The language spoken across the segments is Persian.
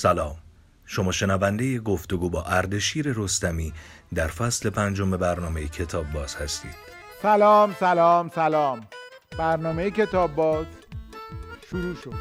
سلام. شما شنونده گفتگو با اردشیر رستمی در فصل پنجم برنامه کتاب باز هستید. سلام سلام سلام. برنامه کتاب باز شروع شد.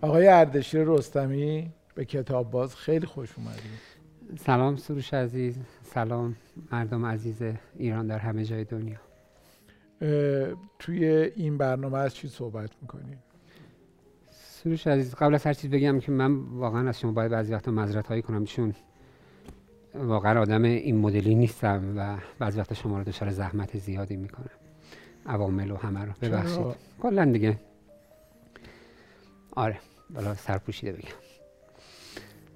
آقای اردشیر رستمی به کتاب باز خیلی خوش اومدید سلام سروش عزیز سلام مردم عزیز ایران در همه جای دنیا. توی این برنامه از چی صحبت می‌کنیم سروش عزیز قبل از هر چیز بگم که من واقعا از شما باید بعضی وقتا مذرت هایی کنم چون واقعا آدم این مدلی نیستم و بعضی وقتا شما رو دچار زحمت زیادی می‌کنم. عوامل و همه رو. ببخشید. کلا دیگه. آره بالا سرپوشیده بگم.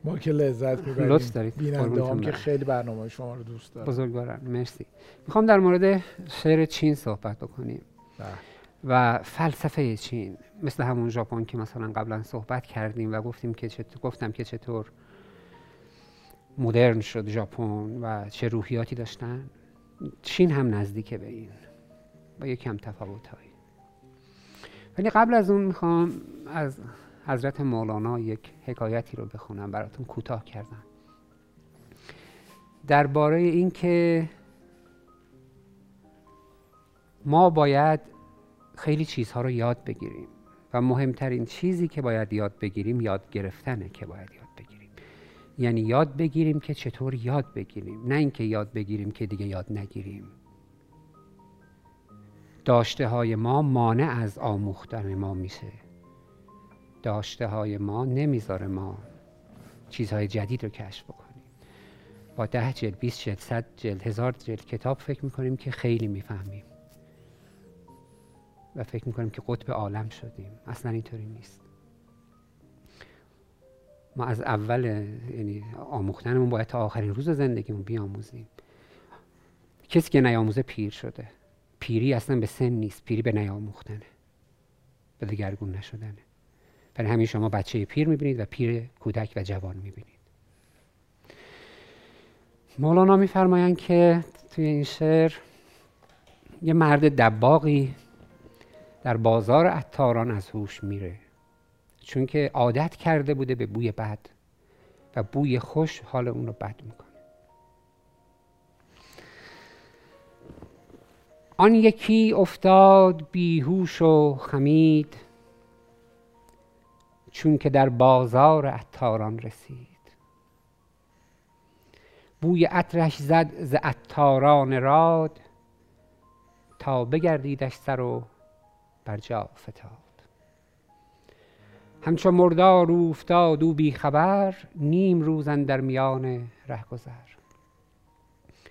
ما که لذت می‌بریم. لطف دارید. بیننده هم که خیلی برنامه شما رو دوست دارم. بزرگوارم. مرسی. می‌خوام در مورد شعر چین صحبت بکنیم. بله. و فلسفه چین. مثل همون ژاپن که مثلا قبلا صحبت کردیم و گفتیم که چطور گفتم که چطور مدرن شد ژاپن و چه روحیاتی داشتن. چین هم نزدیکه به این. با یکم تفاوت هایی ولی قبل از اون می‌خوام از حضرت مولانا یک حکایتی رو بخونم براتون کوتاه کردم. درباره اینکه ما باید خیلی چیزها رو یاد بگیریم و مهمترین چیزی که باید یاد بگیریم یاد گرفتنه که باید یاد بگیریم. یعنی یاد بگیریم که چطور یاد بگیریم نه اینکه یاد بگیریم که دیگه یاد نگیریم. داشته های ما مانع از آموختن ما میشه. داشته های ما نمی‌ذاره ما چیزهای جدید رو کشف بکنیم. با ده جلد، بیست جلد، صد جلد، هزار جلد کتاب فکر می‌کنیم که خیلی می‌فهمیم. و فکر می‌کنیم که قطب عالم شدیم. اصلا اینطوری نیست. ما از اول یعنی آموختنمون باید تا آخرین روز زندگیمون بیاموزیم. کسی که نیاموزه پیر شده. پیری اصلا به سن نیست. پیری به نیاموختنه. به دگرگون نشدنه. برای همین شما بچه پیر می‌بینید و پیر کودک و جوان می‌بینید. مولانا میفرمایند که توی این شعر یه مرد دباقی در بازار عطاران از هوش میره. چون که عادت کرده بوده به بوی بد و بوی خوش حال اون رو بد می‌کنه. آن یکی افتاد بیهوش و خمید چون که در بازار عطاران رسید. بوی عطرش زد ز عطاران راد تا بگردیدش سر و بر جا فتاد همچو مردار اوفتاد او بی خبر نیم روز در میان رهگذر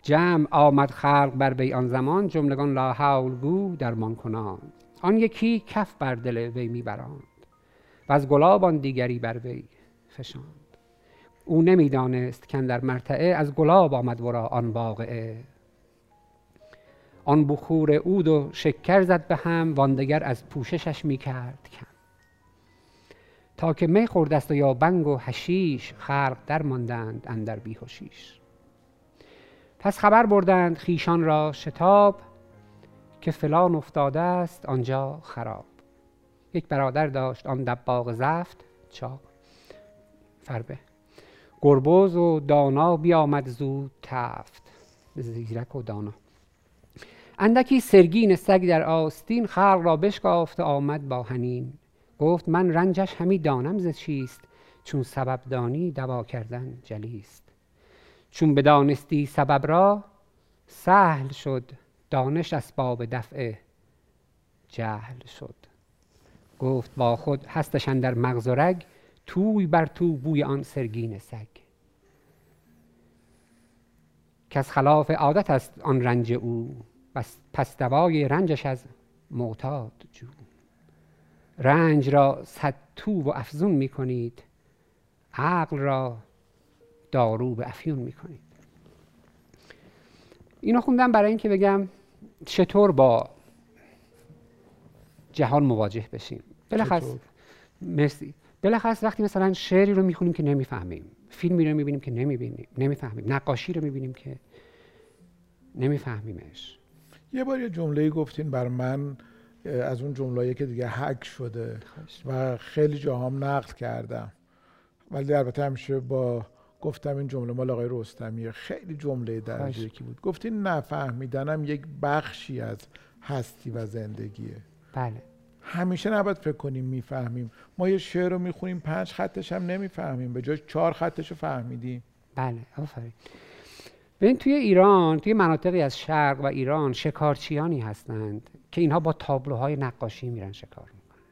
جمع آمد خلق بر وی آن زمان جملگان لا حول گو درمان کنان آن یکی کف بر دل وی میبراند و از گلاب آن دیگری بر وی فشاند. او نمی‌دانست که در مرتعه از گلاب آمد ورا آن واقعه. آن بخور عود و شکر زد به هم واندگر از پوششش می‌کرد کم. تا که می خوردست و یا بنگ و حشیش خلق در ماندند اندر بیهوشیش پس خبر بردند خیشان را شتاب که فلان افتاده است آنجا خراب. یک برادر داشت آن دباغ زفت. چاق. فربه. گربوز و دانا بیامد زود تفت. زیرک و دانا. اندکی سرگین سگ در آستین خلق را بشکافت آمد با هنین گفت من رنجش همی دانم ز چیست چون سبب دانی دوا کردن جلیست. چون بدانستی سبب را سهل شد دانش اسباب دفع جهل شد. گفت با خود هستشن در مغز و رگ توی بر تو بوی آن سرگین سگ. که از خلاف عادت است آن رنج او پس دوای رنجش از معتاد جو. رنج را صد تو و افزون می کنید عقل را دارو به افیون می کنید. اینو خوندم برای اینکه بگم چطور با جهان مواجه بشیم. بالاخص مرسی. بلخص وقتی مثلا شعری رو می‌خونیم که نمی‌فهمیم فیلمی رو می‌بینیم که نمی‌بینیم نمی‌فهمیم نقاشی رو می‌بینیم که نمیفهمیمش. یه بار یه جمله گفتین بر من از اون جمله که دیگه حک شده و خیلی جاهام نقد کردم. ولی البته همیشه با گفتم این جمله مال آقای رستمیه. خیلی جمله درجه یکی بود؟ گفتین نفهمیدنم یک بخشی از هستی و زندگیه. بله. همیشه نباید فکر کنیم می‌فهمیم. ما یه شعر رو می‌خونیم پنج خطش هم نمی‌فهمیم. به جای چهار خطش رو فهمیدیم. بله آفرین. ببین توی ایران توی مناطقی از شرق و ایران شکارچیانی هستند که اینها با تابلوهای نقاشی میرن شکار می‌کنن.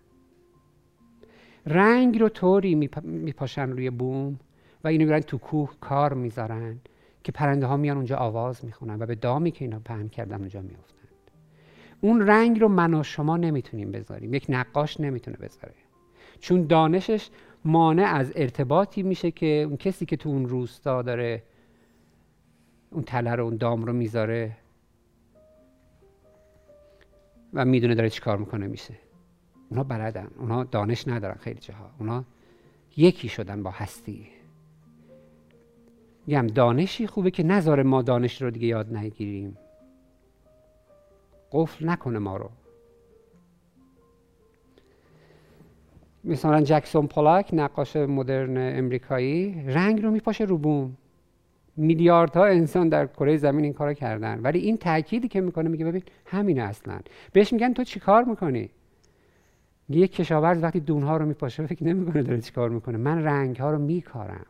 رنگ رو طوری میپاشن روی بوم و اینو میرن تو کوه کار می‌ذارن که پرنده ها میان اونجا آواز می‌خونن و به دامی که اینا پهن کردن اونجا میافتند اون رنگ رو من و شما نمی‌تونیم بذاریم. یک نقاش نمی‌تونه بذاره. چون دانشش مانع از ارتباطی میشه که اون کسی که تو اون روستا داره اون تله رو اون دام رو می‌ذاره و می‌دونه داره چیکار می‌کنه میشه. اونا بلدن. اونا دانش ندارن خیلی جاها. اونا یکی شدن با هستی. میگم دانشی خوبه که نذاره ما دانش رو دیگه یاد نگیریم. قفل نکنه ما رو. مثلا جکسون پولاک نقاش مدرن امریکایی رنگ رو میپاشه رو بوم. میلیاردها انسان در کره زمین این کارو کردن. ولی این تأکیدی که می‌کنه میگه ببین همینه اصلا. بهش میگن تو چی کار می‌کنی یک کشاورز وقتی دونها رو میپاشه فکر نمی‌کنه داره چی کار می‌کنه. من رنگ ها رو میکارم.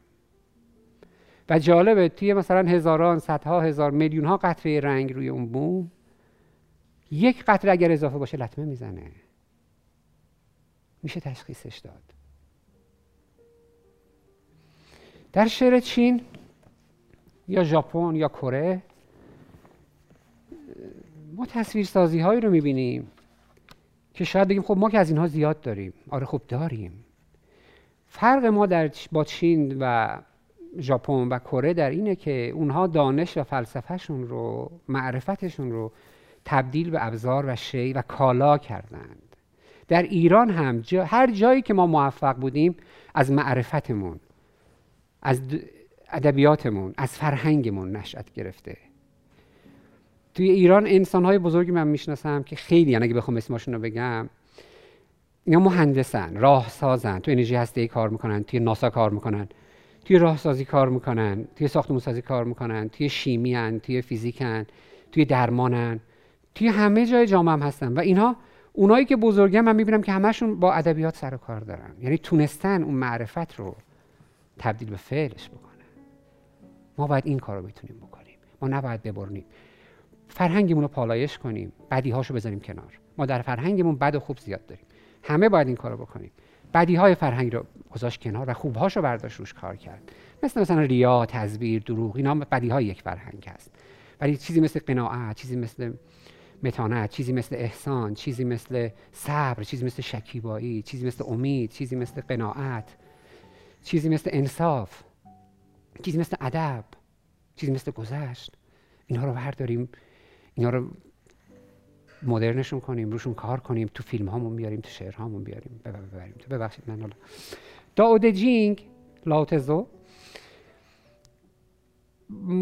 و جالبه توی مثلا هزاران صدها هزار میلیون ها قطره رنگ روی اون بوم یک قطره اگر اضافه باشه لطمه می‌زنه. میشه تشخیصش داد. در شعر چین یا ژاپن یا کره ما تصویرسازی هایی رو می‌بینیم که شاید بگیم خب ما که از اینها زیاد داریم. آره خب داریم. فرق ما در با چین و ژاپن و کره در اینه که اونها دانش و فلسفهشون رو معرفتشون رو تبدیل به ابزار و شی و کالا کردند. در ایران هم هر جایی که ما موفق بودیم از معرفتمون از ادبیاتمون از فرهنگمون نشأت گرفته. توی ایران انسان های بزرگی من می‌شناسم که خیلی یعنی اگه بخوام اسمشون رو بگم اینا مهندسن راه سازن تو انرژی هسته کار می‌کنن توی ناسا کار می‌کنن توی راهسازی کار می‌کنن توی ساختمون سازی کار می‌کنن توی شیمی هن، توی فیزیکن توی درمانن. توی همه جای جامعه هم هستن. و اینها اونایی که بزرگم من می‌بینم که همشون با ادبیات سر و کار دارن. یعنی تونستن اون معرفت رو تبدیل به فعلش بکنن. ما باید این کار رو بتونیم بکنیم. ما نباید ببرنیم. فرهنگمون رو پالایش کنیم. بدی هاشو بذاریم کنار. ما در فرهنگمون بد و خوب زیاد داریم. همه باید این کار رو بکنیم. بدی های فرهنگ رو گذاشت کنار و خوب هاشو برداشت روش کار کرد. مثل مثلا ریا تزویر دروغ اینا بدی های یک فرهنگ هست. ولی چیزی مثل قناعت چیزی مثل متانت چیزی مثل احسان چیزی مثل صبر چیزی مثل شکیبایی چیزی مثل امید چیزی مثل قناعت چیزی مثل انصاف چیزی مثل ادب چیزی مثل گذشت. اینها رو برداریم اینها رو مدرنشون کنیم روشون کار کنیم تو فیلم هامون بیاریم تو شعر هامون بیاریم ببریم. تو ببخشید من حالا دائو د جینگ لائوتزو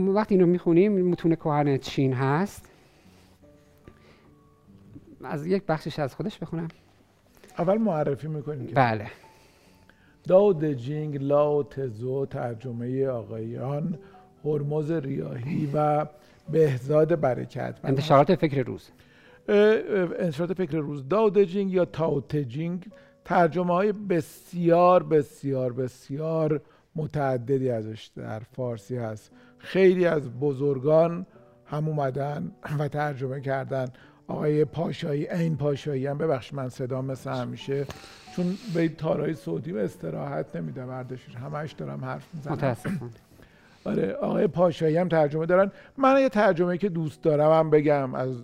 وقتی اینو می‌خونیم متون کهن چین هست. از یک بخشش از خودش بخونم. اول معرفی می‌کنیم بله. دائو د جینگ لائوتزو ترجمه آقایان هرمز ریاهی و بهزاد برکت. انتشارات فکر روز. انتشارات فکر روز. دائو د جینگ یا تائو ت جینگ ترجمه های بسیار بسیار بسیار متعددی ازش در فارسی هست. خیلی از بزرگان هم اومدن و ترجمه کردن. آقای پاشایی این پاشایی هم. ببخش من صدا مثل همیشه چون به تارای صوتی و استراحت نمیده برداشت همش دارم حرف می‌زنم. متاسفانه آره آقای پاشایی هم ترجمه دارن. من یه ترجمه که دوست دارم هم بگم از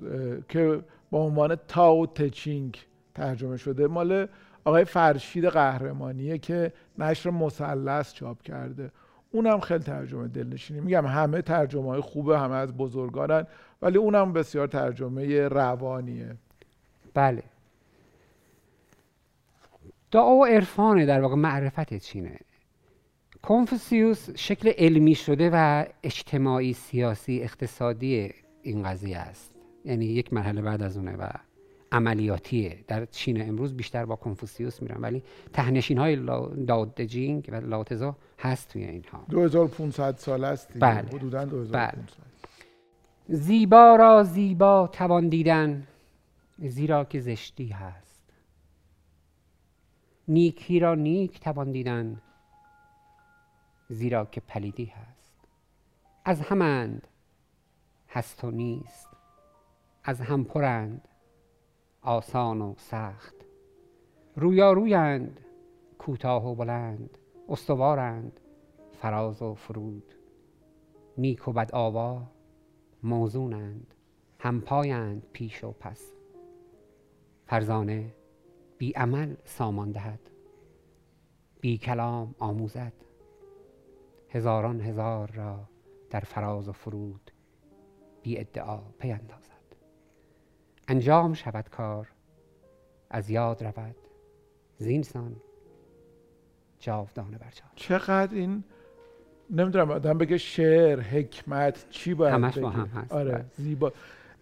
که با عنوان تاو تچینگ ترجمه شده. مال آقای فرشید قهرمانیه که نشر مثلث چاپ کرده. اونم خیلی ترجمه دلنشینی. میگم همه ترجمه های خوبه همه از بزرگانن ولی اونم بسیار ترجمه روانیه. بله. دعا و عرفان در واقع معرفت چینه. کنفوسیوس شکل علمی شده و اجتماعی سیاسی اقتصادی این قضیه است. یعنی یک مرحله بعد از اونه و عملیاتیه. در چین امروز بیشتر با کنفوسیوس میرن. ولی تهنشین های داود جینگ و لاتزا هست توی اینها. 2500 سال است بله. حدودا 2500 بله. زیبا را زیبا توان دیدن زیرا که زشتی هست. نیکی را نیک توان دیدن زیرا که پلیدی هست. از همند هست و نیست. از هم پرند آسان و سخت. رویارویند کوتاه و بلند استوارند فراز و فرود. نیک و بد آوا موزونند همپایند پیش و پس. فرزانه بی عمل سامان دهد بی کلام آموزد. هزاران هزار را در فراز و فرود بی ادعا پیندازد. انجام شود کار. از یاد رود. زینسان. جاودانه بر چقدر این نمی‌دونم آدم بگه شعر حکمت چی باید همش با هم هست. آره بله. زیبا.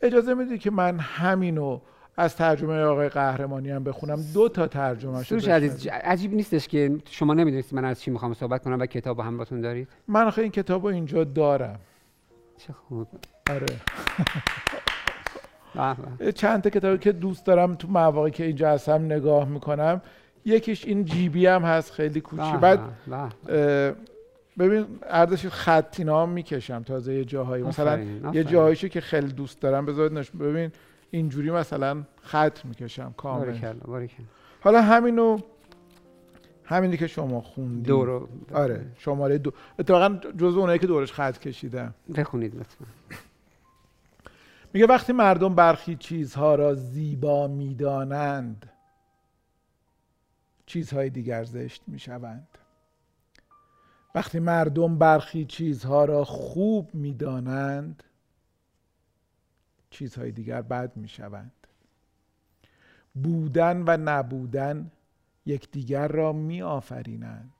اجازه میدی که من همینو از ترجمه آقای قهرمانی هم بخونم؟ دو تا ترجمه شده عزیز عجیب نیستش که شما نمی‌دونید من از چی می‌خوام صحبت کنم و کتاب همراهتون دارید؟ من آخه این کتاب اینجا دارم. چه خوب. آره. چند تا کتابی که دوست دارم تو مواقعی که اینجا هستم نگاه می‌کنم. یکیش این جیبی هم هست خیلی کوچی. بعد ببین ارزش خط اینا هم می‌کشم تازه یه جاهایی. مثلا یه جاهایشو که خیلی دوست دارم بذارید نش ببین اینجوری مثلا خط می‌کشم کامل. حالا همینو همینی که شما خوندید دورو آره شماره دو. اتفاقا جزو اونایی که دورش خط کشیدم بخونید لطفا. میگه وقتی مردم برخی چیزها را زیبا می‌دانند چیزهای دیگر زشت می‌شوند. وقتی مردم برخی چیزها را خوب می‌دانند چیزهای دیگر بد می‌شوند. بودن و نبودن یکدیگر را می آفرینند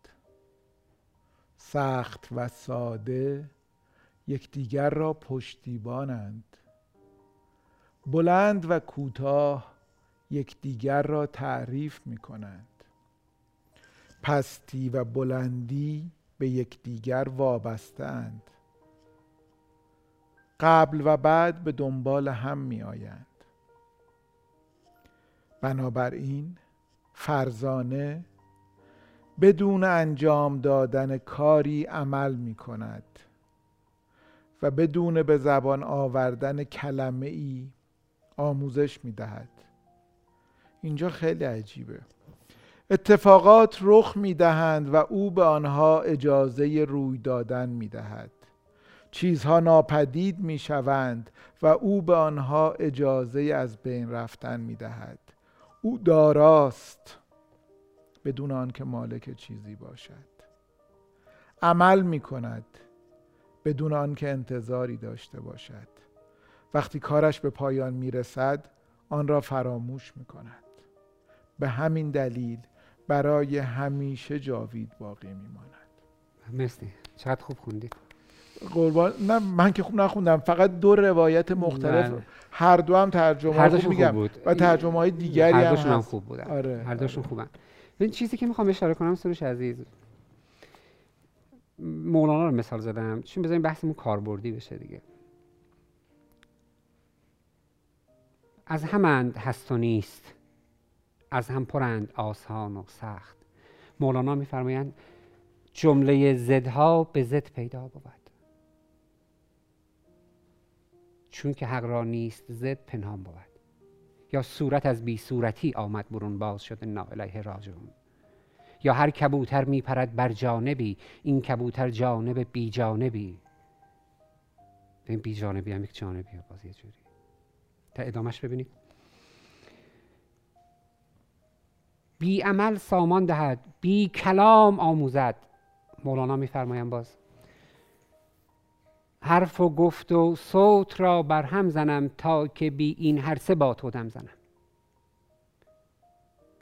سخت و ساده یکدیگر را پشتیبانند. بلند و کوتاه یکدیگر را تعریف می کنند پستی و بلندی به یکدیگر وابستند. قبل و بعد به دنبال هم می آیند بنابراین فرزانه بدون انجام دادن کاری عمل می کند و بدون به زبان آوردن کلمه ای آموزش می دهد اینجا خیلی عجیبه. اتفاقات رخ می دهند و او به آنها اجازه روی دادن می دهد چیزها ناپدید می شوند و او به آنها اجازه از بین رفتن می دهد او داراست بدون آنکه مالک چیزی باشد. عمل می کند بدون آنکه انتظاری داشته باشد. وقتی کارش به پایان می رسد آن را فراموش می کند به همین دلیل برای همیشه جاوید باقی میماند. مرسی. چقدر خوب خوندید. قربان. نه من که خوب نخوندم. فقط دو روایت مختلف بله. هر دو هم ترجمه هر دوشون میگم. بود. و ترجمه های دیگری هر دوشون هم, خوب بودن. آره. هر دوشون آره. خوبن. این چیزی که می‌خوام اشاره کنم سروش عزیز. مولانا رو مثال زدم. چون بذاریم بحثمون کاربردی بشه دیگه. از همند هست و نیست از هم پرند آسان و سخت. مولانا میفرمایند جمله زدها به زد پیدا بود. چون که حق را نیست زد پنهان بود. یا صورت از بی صورتی آمد برون باز شده ناالیه راجعون. یا هر کبوتر میپرد بر جانبی این کبوتر جانب بی جانبی. این بی جانبی هم یک جانبی باز یه جوری تا ادامش ببینید بی عمل سامان دهد بی کلام آموزد مولانا میفرمایند باز. حرف و گفت و صوت را بر هم زنم تا که بی این هر سه با تو دم زنم.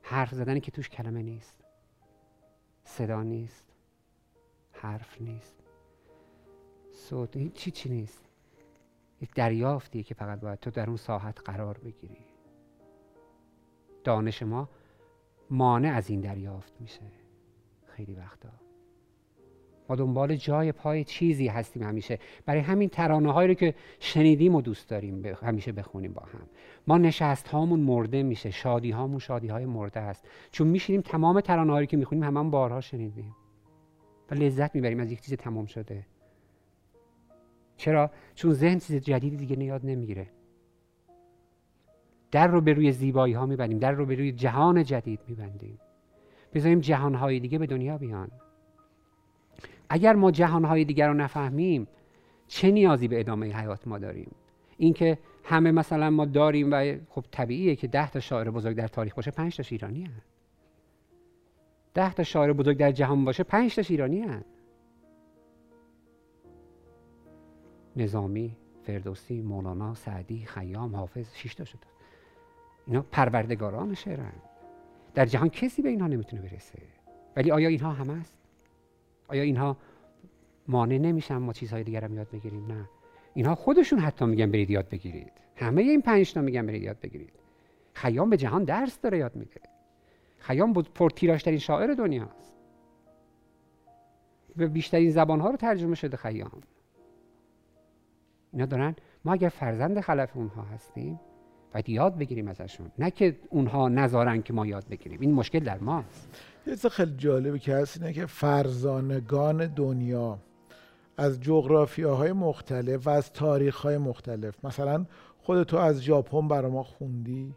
حرف زدنی که توش کلمه نیست. صدا نیست. حرف نیست. صوت چی چی نیست. یک دریافتی که فقط باید تو در اون ساحت قرار بگیری. دانش ما مانع از این دریافت میشه خیلی وقتا. ما دنبال جای پای چیزی هستیم همیشه. برای همین ترانه هایی رو که شنیدیم و دوست داریم همیشه بخونیم با هم. ما نشست هامون مرده میشه. شادی هامون شادی های مرده است چون میشینیم تمام ترانه هایی که می‌خونیم همه هم بارها شنیدیم. و لذت می‌بریم از یک چیز تمام شده. چرا؟ چون ذهن چیز جدیدی دیگه نیاد نمی‌گیره. در رو به روی زیبایی ها میبندیم در رو به روی جهان جدید میبندیم. بذاریم جهان های دیگه به دنیا بیان. اگر ما جهانهای دیگر رو نفهمیم چه نیازی به ادامه حیات ما داریم؟ اینکه همه مثلا ما داریم و خب طبیعیه که ده تا شاعر بزرگ در تاریخ باشه پنج تاش ایرانی هن. ده تا شاعر بزرگ در جهان باشه پنج تاش ایرانی هن. نظامی فردوسی مولانا سعدی خیام حافظ شش تا شده. اینا پروردگاران شعرن. در جهان کسی به اینها نمی‌تونه برسه. ولی آیا اینها همه است؟ آیا اینها مانع نمیشن ما چیزهای دیگر هم یاد بگیریم؟ نه. اینها خودشون حتی میگن برید یاد بگیرید. همه این پنج تا میگن برید یاد بگیرید. خیام به جهان درس داره یاد میده. خیام پرتیراژترین شاعر دنیاست. به بیشترین زبانها رو ترجمه شده خیام. اینا دارن. ما اگر فرزند خلف اونها هستیم باید یاد بگیریم ازشون. نه که اونها نذارن که ما یاد بگیریم. این مشکل در ماست. یه خیلی جالبی که هست اینه که فرزانگان دنیا از جغرافیاهای مختلف و از تاریخهای مختلف. مثلا خودتو از ژاپن برا ما خوندی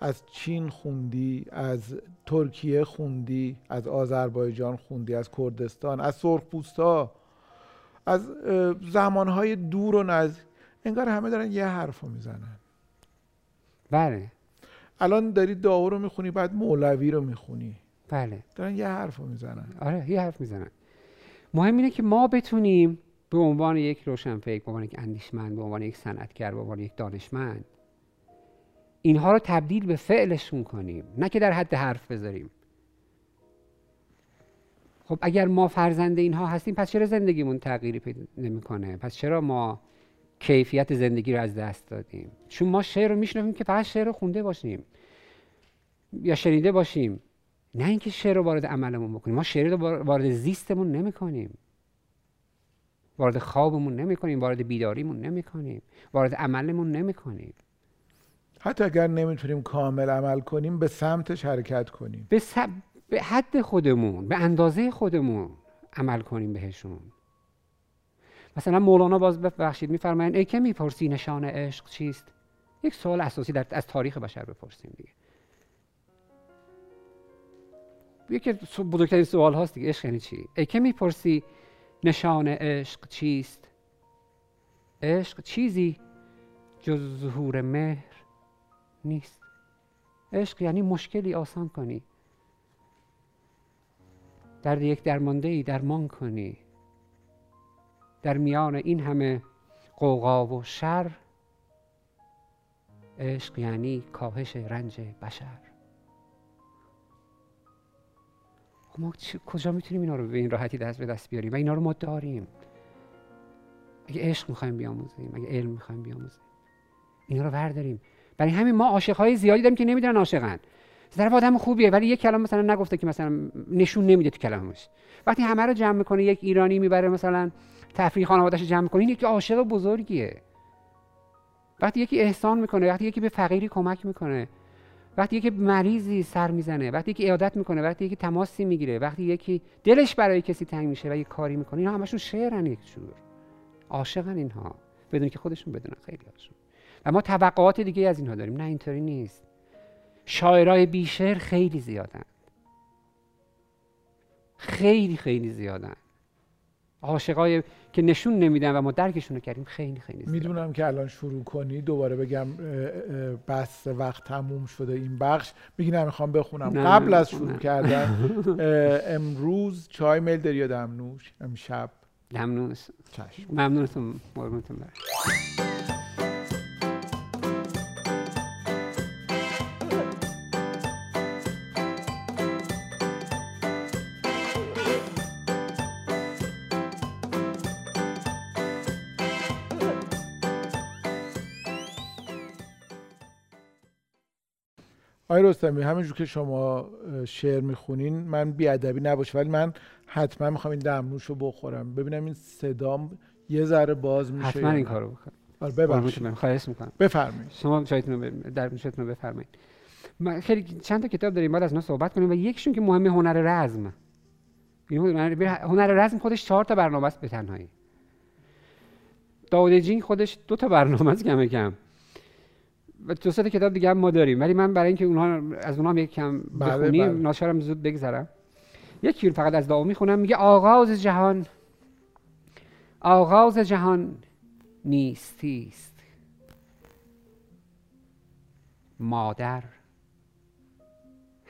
از چین خوندی از ترکیه خوندی از آذربایجان خوندی از کردستان از سرخپوستا. از زمانهای دور و نزدیک. انگار همه دارن یه حرف رو می‌زنن. بله. الان داری داو رو می‌خونی بعد مولوی رو می‌خونی. بله. دارن یه حرف رو می‌زنن. آره یه حرف می‌زنن. مهم اینه که ما بتونیم به عنوان یک روشنفکر به عنوان یک اندیشمند به عنوان یک صنعتگر به عنوان یک دانشمند اینها رو تبدیل به فعلشون کنیم. نه که در حد حرف بذاریم. خب اگر ما فرزند اینها هستیم پس چرا زندگیمون تغییری پیدا نمی‌کنه؟ پس چرا ما کیفیت زندگی رو از دست دادیم؟ چون ما شعر رو میشنویم که فقط شعر رو خونده باشیم یا شنیده باشیم. نه اینکه شعر رو وارد عملمون بکنیم. ما شعر رو وارد زیستمون نمی‌کنیم. وارد خوابمون نمی‌کنیم. وارد بیداریمون نمی‌کنیم. وارد عملمون نمی‌کنیم. حتی اگر نمی‌تونیم کامل عمل کنیم به سمتش حرکت کنیم. به, به حد خودمون به اندازه خودمون عمل کنیم بهشون. مثلا مولانا باز ببخشید میفرمایند ای که می‌پرسی نشان عشق چیست؟ یک سوال اساسی در از تاریخ بشر بپرسیم دیگه. یکی بزرگترین سوال هاست دیگه عشق یعنی چی؟ ای که می‌پرسی نشان عشق چیست؟ عشق چیزی جز ظهور مهر نیست. عشق یعنی مشکلی آسان کنی. در یک درمانده ای درمان کنی. در میان این همه قوقا و شر عشق یعنی کاهش رنج بشر. خب ما کجا می‌تونیم اینا رو به این راحتی دست به دست بیاریم؟ و اینا رو ما داریم. اگه عشق می‌خوایم بیاموزیم اگه علم می‌خوایم بیاموزیم. اینا رو برداریم برای همین ما عاشقهای زیادی داریم که نمی‌دونن عاشقن. طرف آدم خوبیه ولی یک کلام مثلا نگفته که مثلا نشون نمیده تو کلامش. وقتی همه رو جمع می‌کنه یک ایرانی می‌بره مثلا تفریح خانواده‌اش جمع می‌کنه این یکی عاشق بزرگیه. وقتی یکی احسان می‌کنه وقتی یکی به فقیری کمک می‌کنه وقتی یکی مریضی سر می‌زنه وقتی یکی عیادت می‌کنه وقتی یکی تماسی می‌گیره وقتی یکی دلش برای کسی تنگ میشه و یه کاری می‌کنه اینا همشون شعرن یک جور. عاشقن اینها. بدون که خودشون بدونن خیلی هاشون و ما توقعات دیگه از اینها داریم. نه اینطوری نیست. شاعرای بیشعر خیلی زیادن. خیلی خیلی زیادن. عاشقای که نشون نمیدن و ما درکشون کردیم خیلی خیلی زیادن. می‌دونم که الان شروع کنی دوباره بگم بس وقت تموم شده این بخش. میگی نمی‌خوام بخونم. قبل از شروع کردن امروز چای میل داری یا دمنوش؟ امشب. دمنوش ممنونتون ممنونتون آقای رستمی همینجور که شما شعر می‌خونین من بیادبی نباشه ولی من حتما می‌خوام این دمنوش رو بخورم. ببینم این صدام یه ذره باز میشه حتما این کارو بکن آره ببخشید. خواهش می‌کنم. بفرمایید. شما چایتون رو در رو بفرمایید. ما خیلی چند تا کتاب داریم باید از اینا صحبت کنیم و یکشون که مهمه هنر رزم. هنر رزم خودش چهار تا برنامه است به تنهایی. داود جین خودش دو تا برنامه است کم کم. دو تا کتاب دیگه هم ما داریم. ولی من برای اینکه اونها از اونها یک کم بله، بخونیم بله. ناشرم زود بگذرم. یکی فقط از داو می‌خونم میگه آغاز جهان آغاز جهان نیستی است. مادر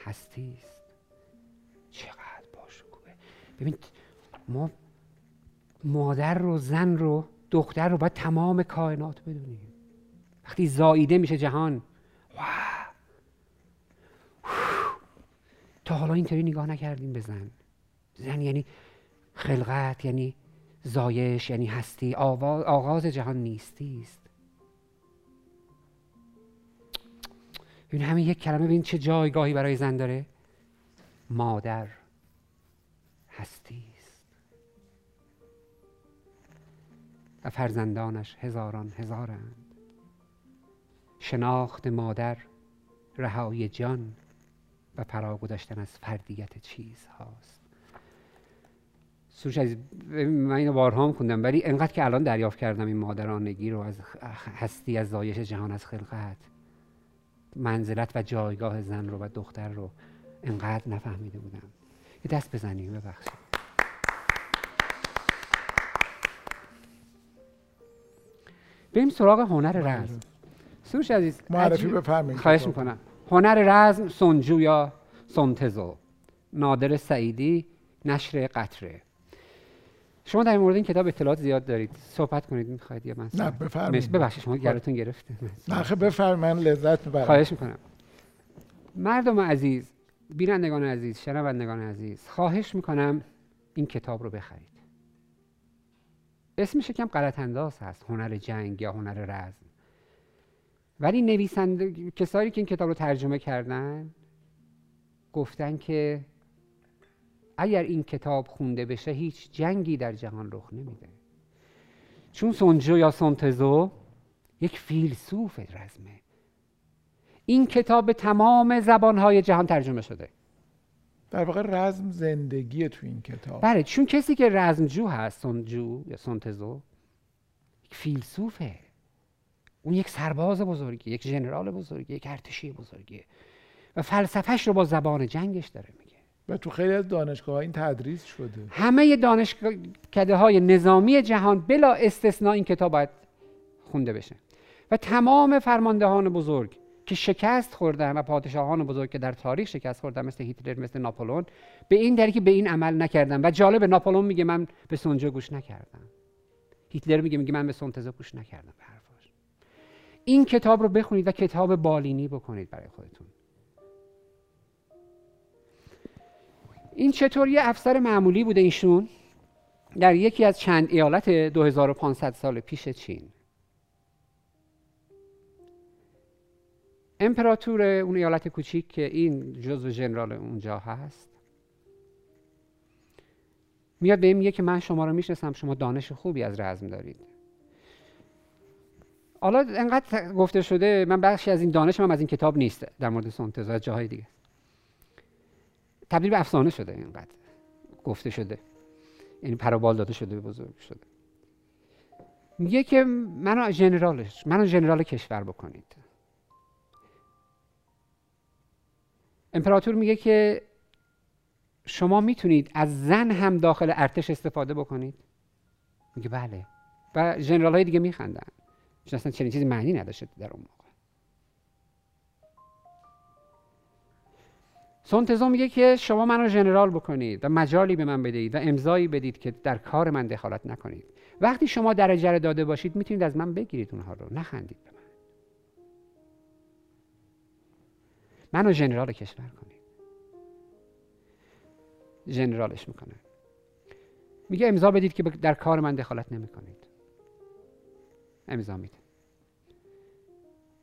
هستی است. چقدر باشکوه ببین ما مادر رو زن رو دختر رو باید تمام کائنات بدونیم. وقتی زاییده میشه جهان. تا حالا اینطوری نگاه نکردیم به زن. زن یعنی خلقت یعنی زایش یعنی هستی. آغاز جهان نیستی است. این همین یک کلمه ببین چه جایگاهی برای زن داره. مادر هستی است. و فرزندانش هزاران هزارند. شناخت مادر رهایی جان و فرا گذاشتن از فردیت چیز هاست سروش از من اینو بارها هم خوندم ولی انقدر که الان دریافت کردم این مادرانگی رو از هستی از زایش جهان از خلقت منزلت و جایگاه زن رو و دختر رو انقدر نفهمیده بودم. یه دست بزنیم ببخشید. بریم سراغ هنر رزم. سروش عزیز معرفی بفرمایید. خواهش می‌کنم. هنر رزم سنجو یا سنتزو. نادر سعیدی نشر قطره. شما در مورد این کتاب اطلاعات زیاد دارید. صحبت کنید می‌خواید یا من نه بفرمایید. ببخشید شما گرتون گرفته. نه بفرمایید من لذت می‌برم. خواهش می‌کنم. مردم عزیز بینندگان عزیز شنوندگان عزیز خواهش می‌کنم این کتاب رو بخرید. اسمش کم غلط انداز هست هنر جنگ یا هنر رزم. ولی نویسنده کسایی که این کتاب رو ترجمه کردن گفتن که اگر این کتاب خونده بشه هیچ جنگی در جهان رخ نمیده. چون سونجو یا سونتزو یک فیلسوف رزمه. این کتاب به تمام زبانهای جهان ترجمه شده. در واقع رزم زندگی تو این کتاب. بله چون کسی که رزمجو هست سونجو یا سونتزو یک فیلسوفه. اون یک سرباز بزرگی یک ژنرال بزرگی یک ارتشی بزرگی و فلسفهش رو با زبان جنگش داره میگه. و تو خیلی از دانشگاه این تدریس شده. همه دانشکده های نظامی جهان بلا استثناء این کتاب باید خونده بشه. و تمام فرماندهان بزرگ که شکست خوردن و پادشاهان بزرگ که در تاریخ شکست خوردن مثل هیتلر مثل ناپولون به این دلیل که به این عمل نکردن. و جالب ناپولون میگه من به سونجا گوش نکردم. هیتلر میگه میگه من به سونتزا گوش نکردم. این کتاب رو بخونید و کتاب بالینی بکنید برای خودتون. این چطور یه افسر معمولی بوده ایشون؟ در یکی از چند ایالت 2500 سال پیش چین. امپراتور اون ایالت کوچیک که این جزو ژنرال اونجا هست میاد به این میگه که من شما رو می‌شناسم شما دانش خوبی از رزم دارید. حالا انقدر گفته شده من بخشی از این دانش من از این کتاب نیست در مورد سنتزا جاهای دیگه. تبدیل به افسانه شده اینقدر گفته شده. یعنی پروبال داده شده بزرگ شده. میگه که منو ژنرالش منو ژنرال کشور بکنید. امپراتور میگه که شما می‌تونید از زن هم داخل ارتش استفاده بکنید. میگه بله. و ژنرال های دیگه میخندن. چون اصلا چنین چیزی معنی نداشته در اون سونتزو میگه که شما منو ژنرال بکنید و مجالی به من بدهید و امضایی بدید که در کار من دخالت نکنید. وقتی شما درجه رو داده باشید می‌تونید از من بگیرید اونها رو نخندید به من. منو ژنرال کشور کنید. ژنرالش می‌کنه میگه امضا بدید که در کار من دخالت نمی‌کنید. امضا میده.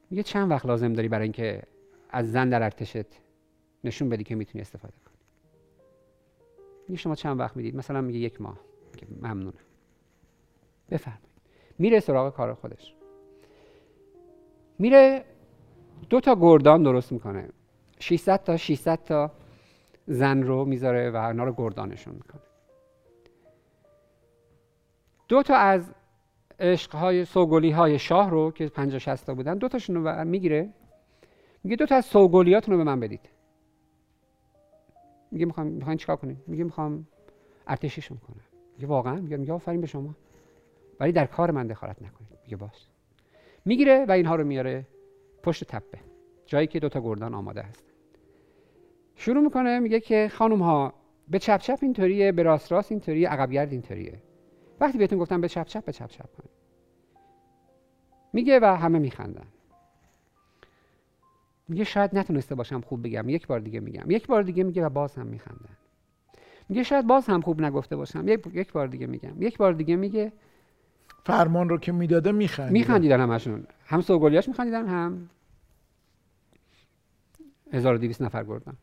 میگه چند وقت لازم داری برای اینکه از زن در ارتشت نشون بدی که می‌تونی استفاده کنی؟ میگه شما چند وقت می‌دید؟ مثلا میگه یک ماه. میگه ممنونم. بفرمایید. میره سراغ کار خودش. میره دو تا گردان درست می‌کنه. 600 تا 600 تا زن رو می‌ذاره و اونا رو گردانشون می‌کنه. دو تا از عشقهای سوگلی های شاه رو که 50 60 تا بودن دو تاشون رو می‌گیره. میگه دو تا از سوگلیاتون به من بدید. میگه می‌خوام می‌خواین چیکار کنیم؟ میگه می‌خوام ارتشیشون کنم. میگه واقعا؟ میگه میگه آفرین به شما. ولی در کار من دخالت نکنید. میگه باش می‌گیره و اینها رو میاره پشت تپه. جایی که دوتا گردان آماده هست شروع می‌کنه میگه که خانم ها به چپ چپ اینطوریه به راست راست اینطوریه عقب گرد اینطوریه. وقتی بهتون گفتم به چپ چپ به چپ چپ کنید. میگه و همه میخندن. میگه شاید نتونسته باشم خوب بگم. یک بار دیگه میگم. یک بار دیگه میگه و باز هم میخندن. میگه شاید باز هم خوب نگفته باشم. یک, یک بار دیگه میگم. یک بار دیگه میگه فرمان رو که می‌داده میخندیدن. میخندیدن همشون. هم سوگلیاش میخندیدن هم 1200 نفر گردن.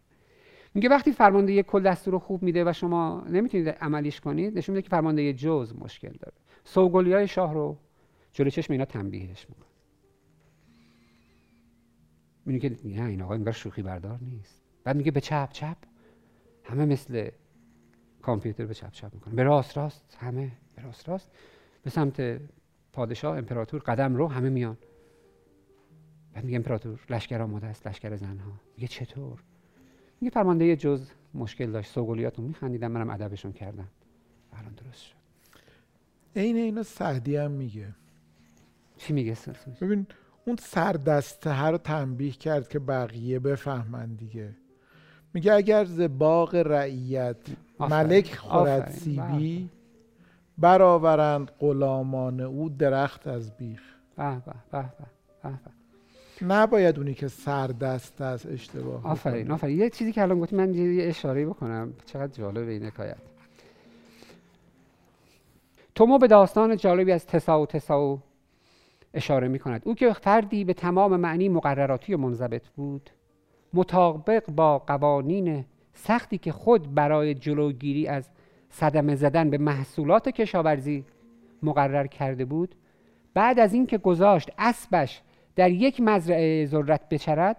میگه وقتی فرمانده کل دستور رو خوب میده و شما نمی‌تونید عملیش کنید نشون میده که فرمانده جز مشکل داره. سوگلی های شاه رو جلوی چشم اینا تنبیهش می‌کنه. میگه که نه این آقا انگار شوخی بردار نیست. بعد میگه به چپ چپ. همه مثل کامپیوتر به چپ چپ می‌کنه. به راست راست. همه به راست راست. به سمت پادشاه امپراتور قدم رو همه میان. بعد میگه امپراتور لشکر آماده است لشکر زنها. میگه چطور؟ میگه فرمانده جز مشکل داشت سوگلیاتون میخندیدن منم ادبشون کردم. الان درست شد. عین اینو سعدی هم میگه. چی میگه ببین اون سردسته رو تنبیه کرد که بقیه بفهمن دیگه. میگه اگر ز باغ رعیت ملک خورد سیبی بله. برآورند غلامان او درخت از بیخ. به به به. نباید اونی که سردست است اشتباه آفرین آفرین. یه چیزی که الان گفتی من یه اشاره بکنم. چقدر جالب این حکایت. تومو به داستان جالبی از تساو تساو اشاره می کند او که فردی به تمام معنی مقرراتی و منضبط بود مطابق با قوانین سختی که خود برای جلوگیری از صدمه زدن به محصولات کشاورزی مقرر کرده بود بعد از اینکه گذاشت اسبش در یک مزرعه ذرت بچرد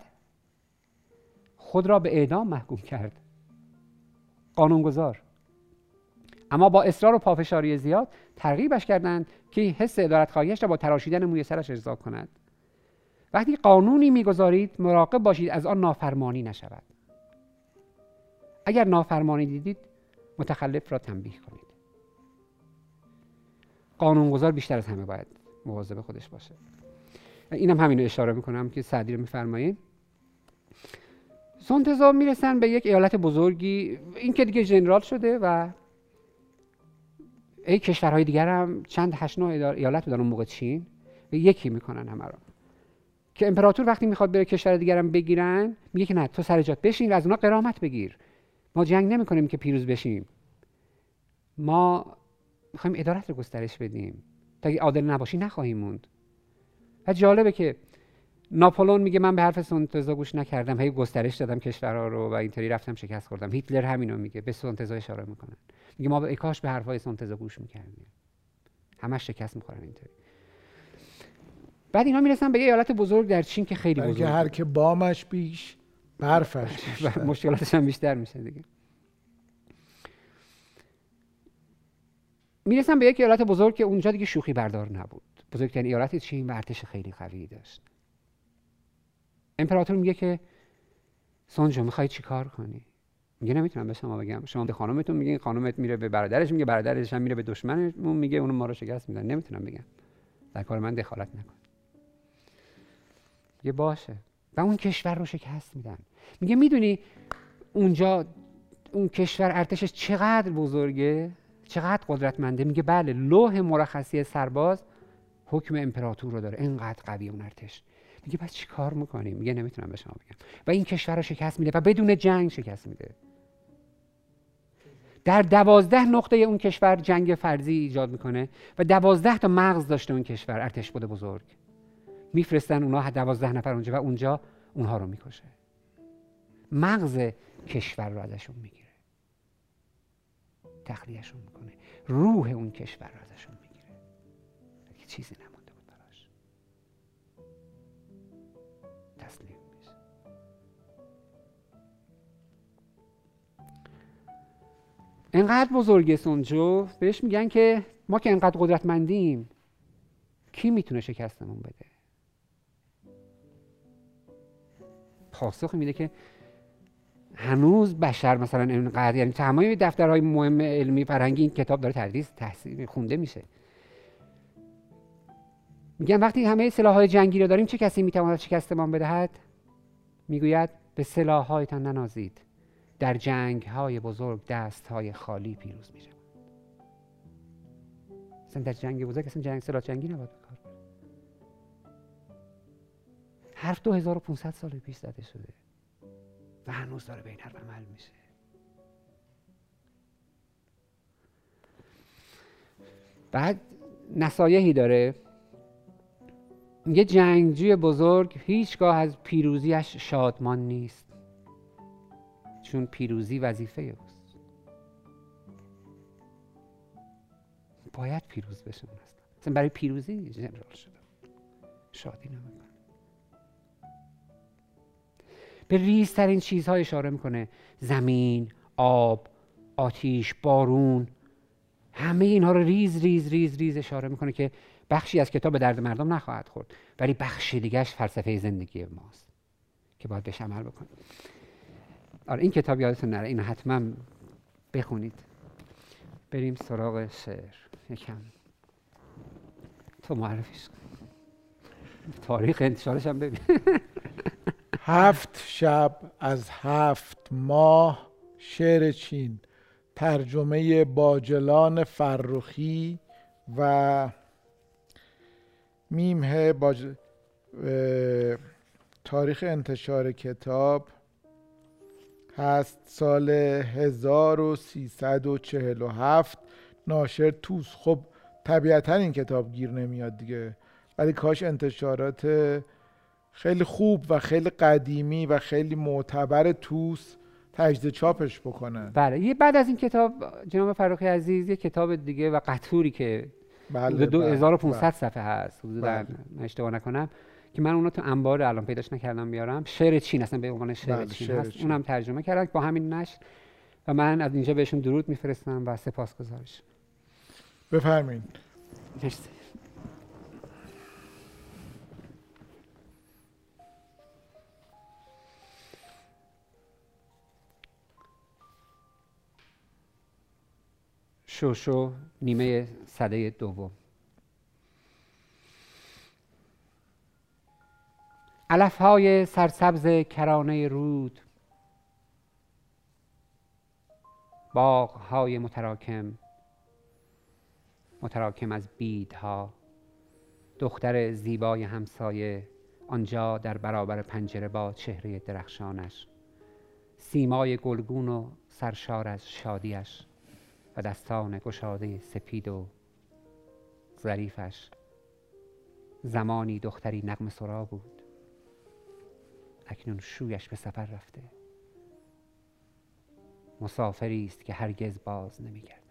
خود را به اعدام محکوم کرد. قانونگذار. اما با اصرار و پافشاری زیاد ترغیبش کردند که حس ادارت خواهیش را با تراشیدن موی سرش ارضا کند. وقتی قانونی می‌گذارید مراقب باشید از آن نافرمانی نشود. اگر نافرمانی دیدید متخلف را تنبیه کنید. قانونگذار بیشتر از همه باید مواظب خودش باشه. اینم همین رو اشاره می‌کنم که سعدی رو میفرمایید. سنتزا می‌رسن به یک ایالت بزرگی. این که دیگه جنرال شده و ای کشورهای دیگر هم چند هشت ایالت بودن اون موقع چین. و یکی می‌کنن همه رو. که امپراتور وقتی می‌خواد بره کشور دیگرم بگیرن میگه که نه تو سر جات بشین و از اونا قرامت بگیر. ما جنگ نمی‌کنیم که پیروز بشیم. ما می‌خوایم ادارت رو گسترش بدیم. تا اگه عادل نباشی نخواهیم موند. و جالبه که ناپولون میگه من به حرف سنتزا گوش نکردم هی گسترش دادم کشورها رو و اینطوری رفتم شکست خوردم. هیتلر همینو میگه به سنتزا اشاره می‌کنن. میگه ما به کاش به حرفای سنتزا گوش می‌کردیم. همش شکست می‌خورن اینطوری. بعد اینا می‌رسن به یه ایالت بزرگ در چین که خیلی بزرگه. هر که بامش بیش برفش بیشتر. مشکلاتش هم بیشتر میشه دیگه. می‌رسن به یک ایالت بزرگ که اونجا دیگه شوخی بردار نبود. بزرگترین ایالت چین و ارتش خیلی قوی داشت. امپراتور میگه که سونجو می‌خوای چی کار کنی؟ میگه نمی‌تونم به شما بگم. شما به خانمتون میگه خانمت میره به برادرش میگه برادرش هم میره به دشمنمون میگه اونو ما رو شکست میدن. نمی‌تونم بگم. در کار من دخالت نکن. میگه باشه. و اون کشور رو شکست میدن. میگه می‌دونی اونجا اون کشور ارتشش چقدر بزرگه؟ چقدر قدرتمنده؟ میگه بله لوح مرخصی سرباز حکم امپراتور رو داره. اینقدر قوی اون ارتش. میگه پس چی کار می‌کنیم میگه نمی‌تونم به شما بگم. و این کشور رو شکست میده و بدون جنگ شکست میده. در دوازده نقطه اون کشور جنگ فرضی ایجاد می‌کنه و دوازده تا مغز داشته اون کشور. ارتش بوده بزرگ. میفرستن اونها دوازده نفر اونجا و اونجا اونها رو می‌کشه. مغز کشور رو ازشون می‌گیره. تخلیهشون می‌کنه. روح اون کشور رو ازشون چیزی نمونده بود براش. تسلیم میشه. انقدر بزرگ سونجو بهش میگن که ما که انقدر قدرتمندیم کی می‌تونه شکستمون بده؟ پاسخ میده که هنوز بشر مثلا اینقدر یعنی تمام دفترهای مهم علمی فرهنگی این کتاب داره تدریس تحصیل خونده میشه. میگن وقتی همه سلاح های جنگی رو داریم چه کسی می‌تواند شکستمان بدهد؟ می‌گوید به سلاح هایتان ننازید. در جنگ های بزرگ دست های خالی پیروز میشه اصلا در جنگ بزرگ اصلا جنگ سلاح جنگی نباید بکار حرف 2500 سال پیش زده شده. و هنوز داره به این حرف عمل میشه. بعد نصایحی داره. یه جنگجوی بزرگ هیچگاه از پیروزیش شادمان نیست. چون پیروزی وظیفه اوست. باید پیروز بشه اصلا برای پیروزی جنرال شده. شادی نمی‌کنه. به ریزترین چیزها اشاره می‌کنه. زمین آب آتیش بارون. همه اینها رو ریز ریز ریز ریز اشاره می‌کنه که بخشی از کتاب درد مردم نخواهد خورد. ولی بخشی دیگهش فلسفه زندگی ماست که باید بهش عمل بکنیم. آره این کتاب یادتون نره. اینو حتما بخونید. بریم سراغ شعر. یکم. تو معرفیش تاریخ انتشارش هم ببین. هفت شب از هفت ماه شعر چین. ترجمه باجلان فرخی و میمه باج... تاریخ انتشار کتاب هست سال 1347 ناشر توس. خب طبیعتا این کتاب گیر نمیاد دیگه. ولی کاش انتشارات خیلی خوب و خیلی قدیمی و خیلی معتبر توس تجدید چاپش بکنن. بله یه بعد از این کتاب جناب فراخی عزیز یه کتاب دیگه و قطوری که بله 2500 بله. صفحه هست حدودا بله. اشتباه نکنم که من اونو تو انبار الان پیداش نکردم بیارم شعر چین اصلا به عنوان شعر بله چین هست چین. اونم ترجمه کردن با همین نشر و من از اینجا بهشون درود میفرستم و سپاسگزارش بفرمایید مرسی شوشو نیمه صده دوم. علف های سرسبز کرانه رود باغ های متراکم متراکم از بیدها دختر زیبای همسایه آنجا در برابر پنجره با چهره درخشانش سیمای گلگون و سرشار از شادیش و دستان گشاده سپید و ظریفش. زمانی دختری نقم سرا بود. اکنون شویش به سفر رفته. مسافری است که هرگز باز نمیگردد.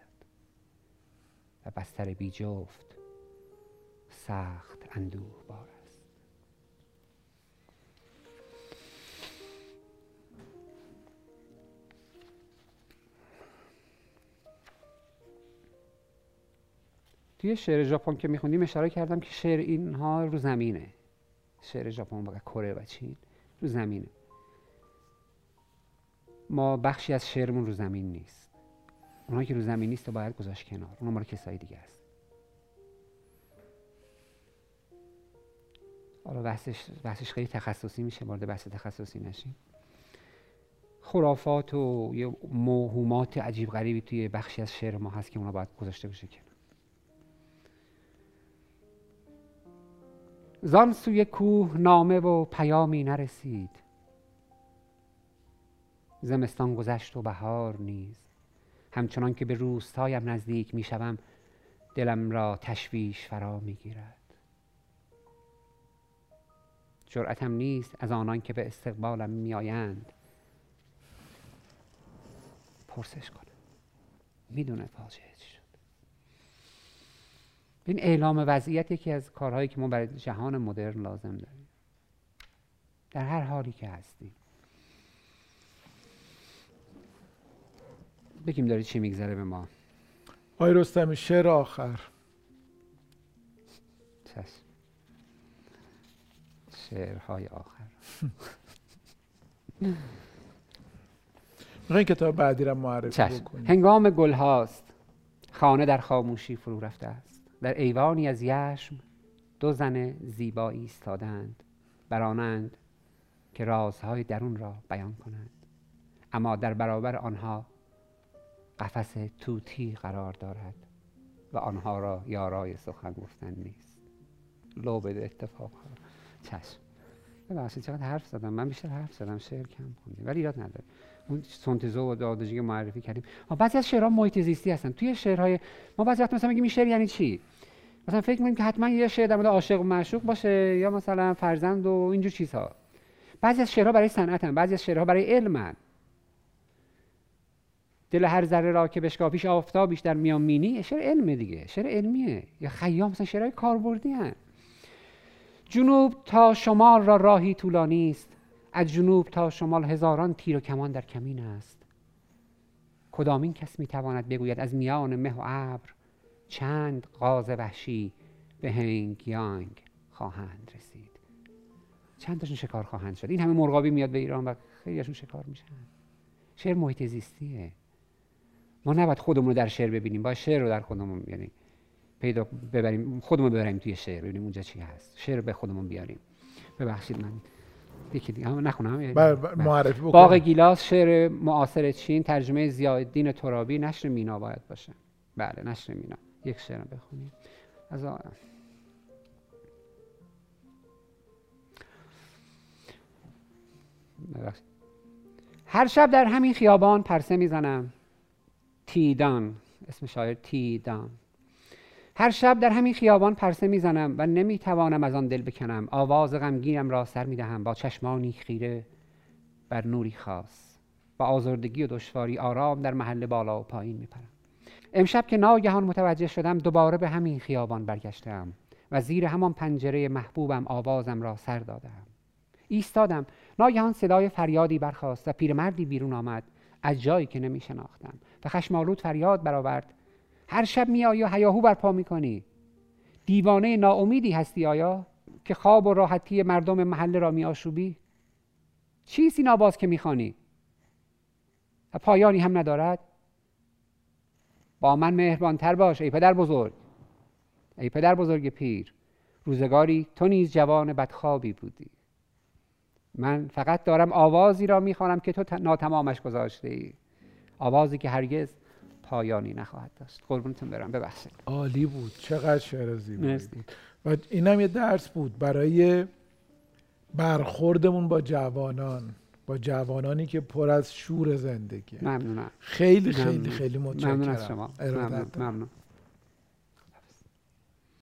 و بستر بی جفت سخت اندوه بار توی شعر ژاپن که میخوندیم اشاره کردم که شعر اینها رو زمینه. شعر ژاپن و کره و چین رو زمینه. ما بخشی از شعرمون رو زمین نیست. اونها که رو زمین نیست باید گذاشت کنار. اونها مال کسایی دیگه است. حالا بحثش, بحثش خیلی تخصصی میشه. وارد بحث تخصصی نشیم. خرافات و یه موهومات عجیب غریبی توی بخشی از شعر ما هست که اونا باید گذاشته بشه کنار. زان سوی کوه نامه و پیامی نرسید. زمستان گذشت و بهار نیز. همچنان که به روستایم نزدیک می‌شوم دلم را تشویش فرا می‌گیرد. جرأتم نیست از آنان که به استقبالم میآیند. پرسش کنه می‌دونه فاجعه چی این اعلام وضعیت یکی از کارهایی که ما برای جهان مدرن لازم داریم. در هر حالی که هستیم. بگیم داری چی میگذره به ما. آقای رستمی شعر آخر. چشم. شعرهای آخر. می‌خواین کتاب بعدی را معرفی بکنیم هنگام گل هاست خانه در خاموشی فرو رفته است. در ایوانی از یشم دو زن زیبایی ایستادند. برانند که رازهای درون را بیان کنند. اما در برابر آنها قفس توتی قرار دارد و آنها را یارای سخن گفتن نیست. لو بده اتفاق ها. چشم. ببخشید چقدر حرف زدم؟ من بیشتر حرف زدم شعر کم خوندیم ولی ایراد نداره اون سنتزو و دادجی معرفی کردیم. بعضی از شعرها محیط زیستی هستن. توی شعرهای ما بعضی وقت مثلا میگیم این شعر یعنی چی؟ مثلا فکر می‌کنیم که حتما یه شعر در مورد عاشق و معشوق باشه یا مثلا فرزند و اینجور چیزها. بعضی از شعرها برای صنعتن بعضی از شعرها برای علمن. دل هر ذره را که بشکافیش آفتابیش در میان مینی شعر علمه دیگه شعر علمیه. یا خیام مثلا شعرهای کاربردی هن. جنوب تا شمال را راهی طولانی است. از جنوب تا شمال هزاران تیر و کمان در کمین است. کدامین کس می‌تواند بگوید از میان مه و ابر؟ چند غاز وحشی به هنگ یانگ خواهند رسید. چند تاشون شکار خواهند شد؟ این همه مرغابی میاد به ایران و خیلیشون شکار میشن. شعر محیط زیستیه. ما نباید خودمون رو در شعر ببینیم. باید شعر رو در خودمون یعنی پیدا ببریم خودمون ببریم توی شعر. ببینیم اونجا چی هست. شعر رو به خودمون بیاریم. ببخشید من یکی دیگه. هم نخونم. یعنی- بر بر- بله. معرفی بکنیم باغ گیلاس شعر معاصر چین ترجمه ضیاءالدین ترابی نشر مینا باید باشه. بله نشر مینا. یک شعر بخونیم. از آ... هر شب در همین خیابان پرسه می‌زنم. تیدان. اسم شاعر تیدان. هر شب در همین خیابان پرسه می‌زنم و نمی‌توانم از آن دل بکنم. آواز غمگینم را سر می‌دهم. با چشمانی خیره بر نوری خاص. با آزردگی و دشواری آرام در محل بالا و پایین میپرم. امشب که ناگهان متوجه شدم دوباره به همین خیابان برگشتم و زیر همان پنجره محبوبم آوازم را سر دادم. ایستادم. ناگهان صدای فریادی برخاست و پیرمردی بیرون آمد از جایی که نمی شناختم و خشمالود فریاد برآورد. هر شب میایی و هیاهو برپا می‌کنی. دیوانه ناامیدی هستی آیا که خواب و راحتی مردم محله را میآشوبی؟ چیست این آواز که می‌خوانی. و پایانی هم ندارد. با من مهربانتر باش ای پدر بزرگ. ای پدر بزرگ پیر روزگاری تو نیز جوان بدخوابی بودی. من فقط دارم آوازی را می‌خوانم که تو ناتمامش گذاشته ای آوازی که هرگز پایانی نخواهد داشت. قربونتون برم ببخشید. عالی بود. چقدر شعر زیبایی. بود. و اینم یه درس بود برای برخوردمون با جوانان. با جوانانی که پر از شور زندگی ممنونم خیلی خیلی ممنون. خیلی ممنون متشکرم از شما ممنون. ممنون.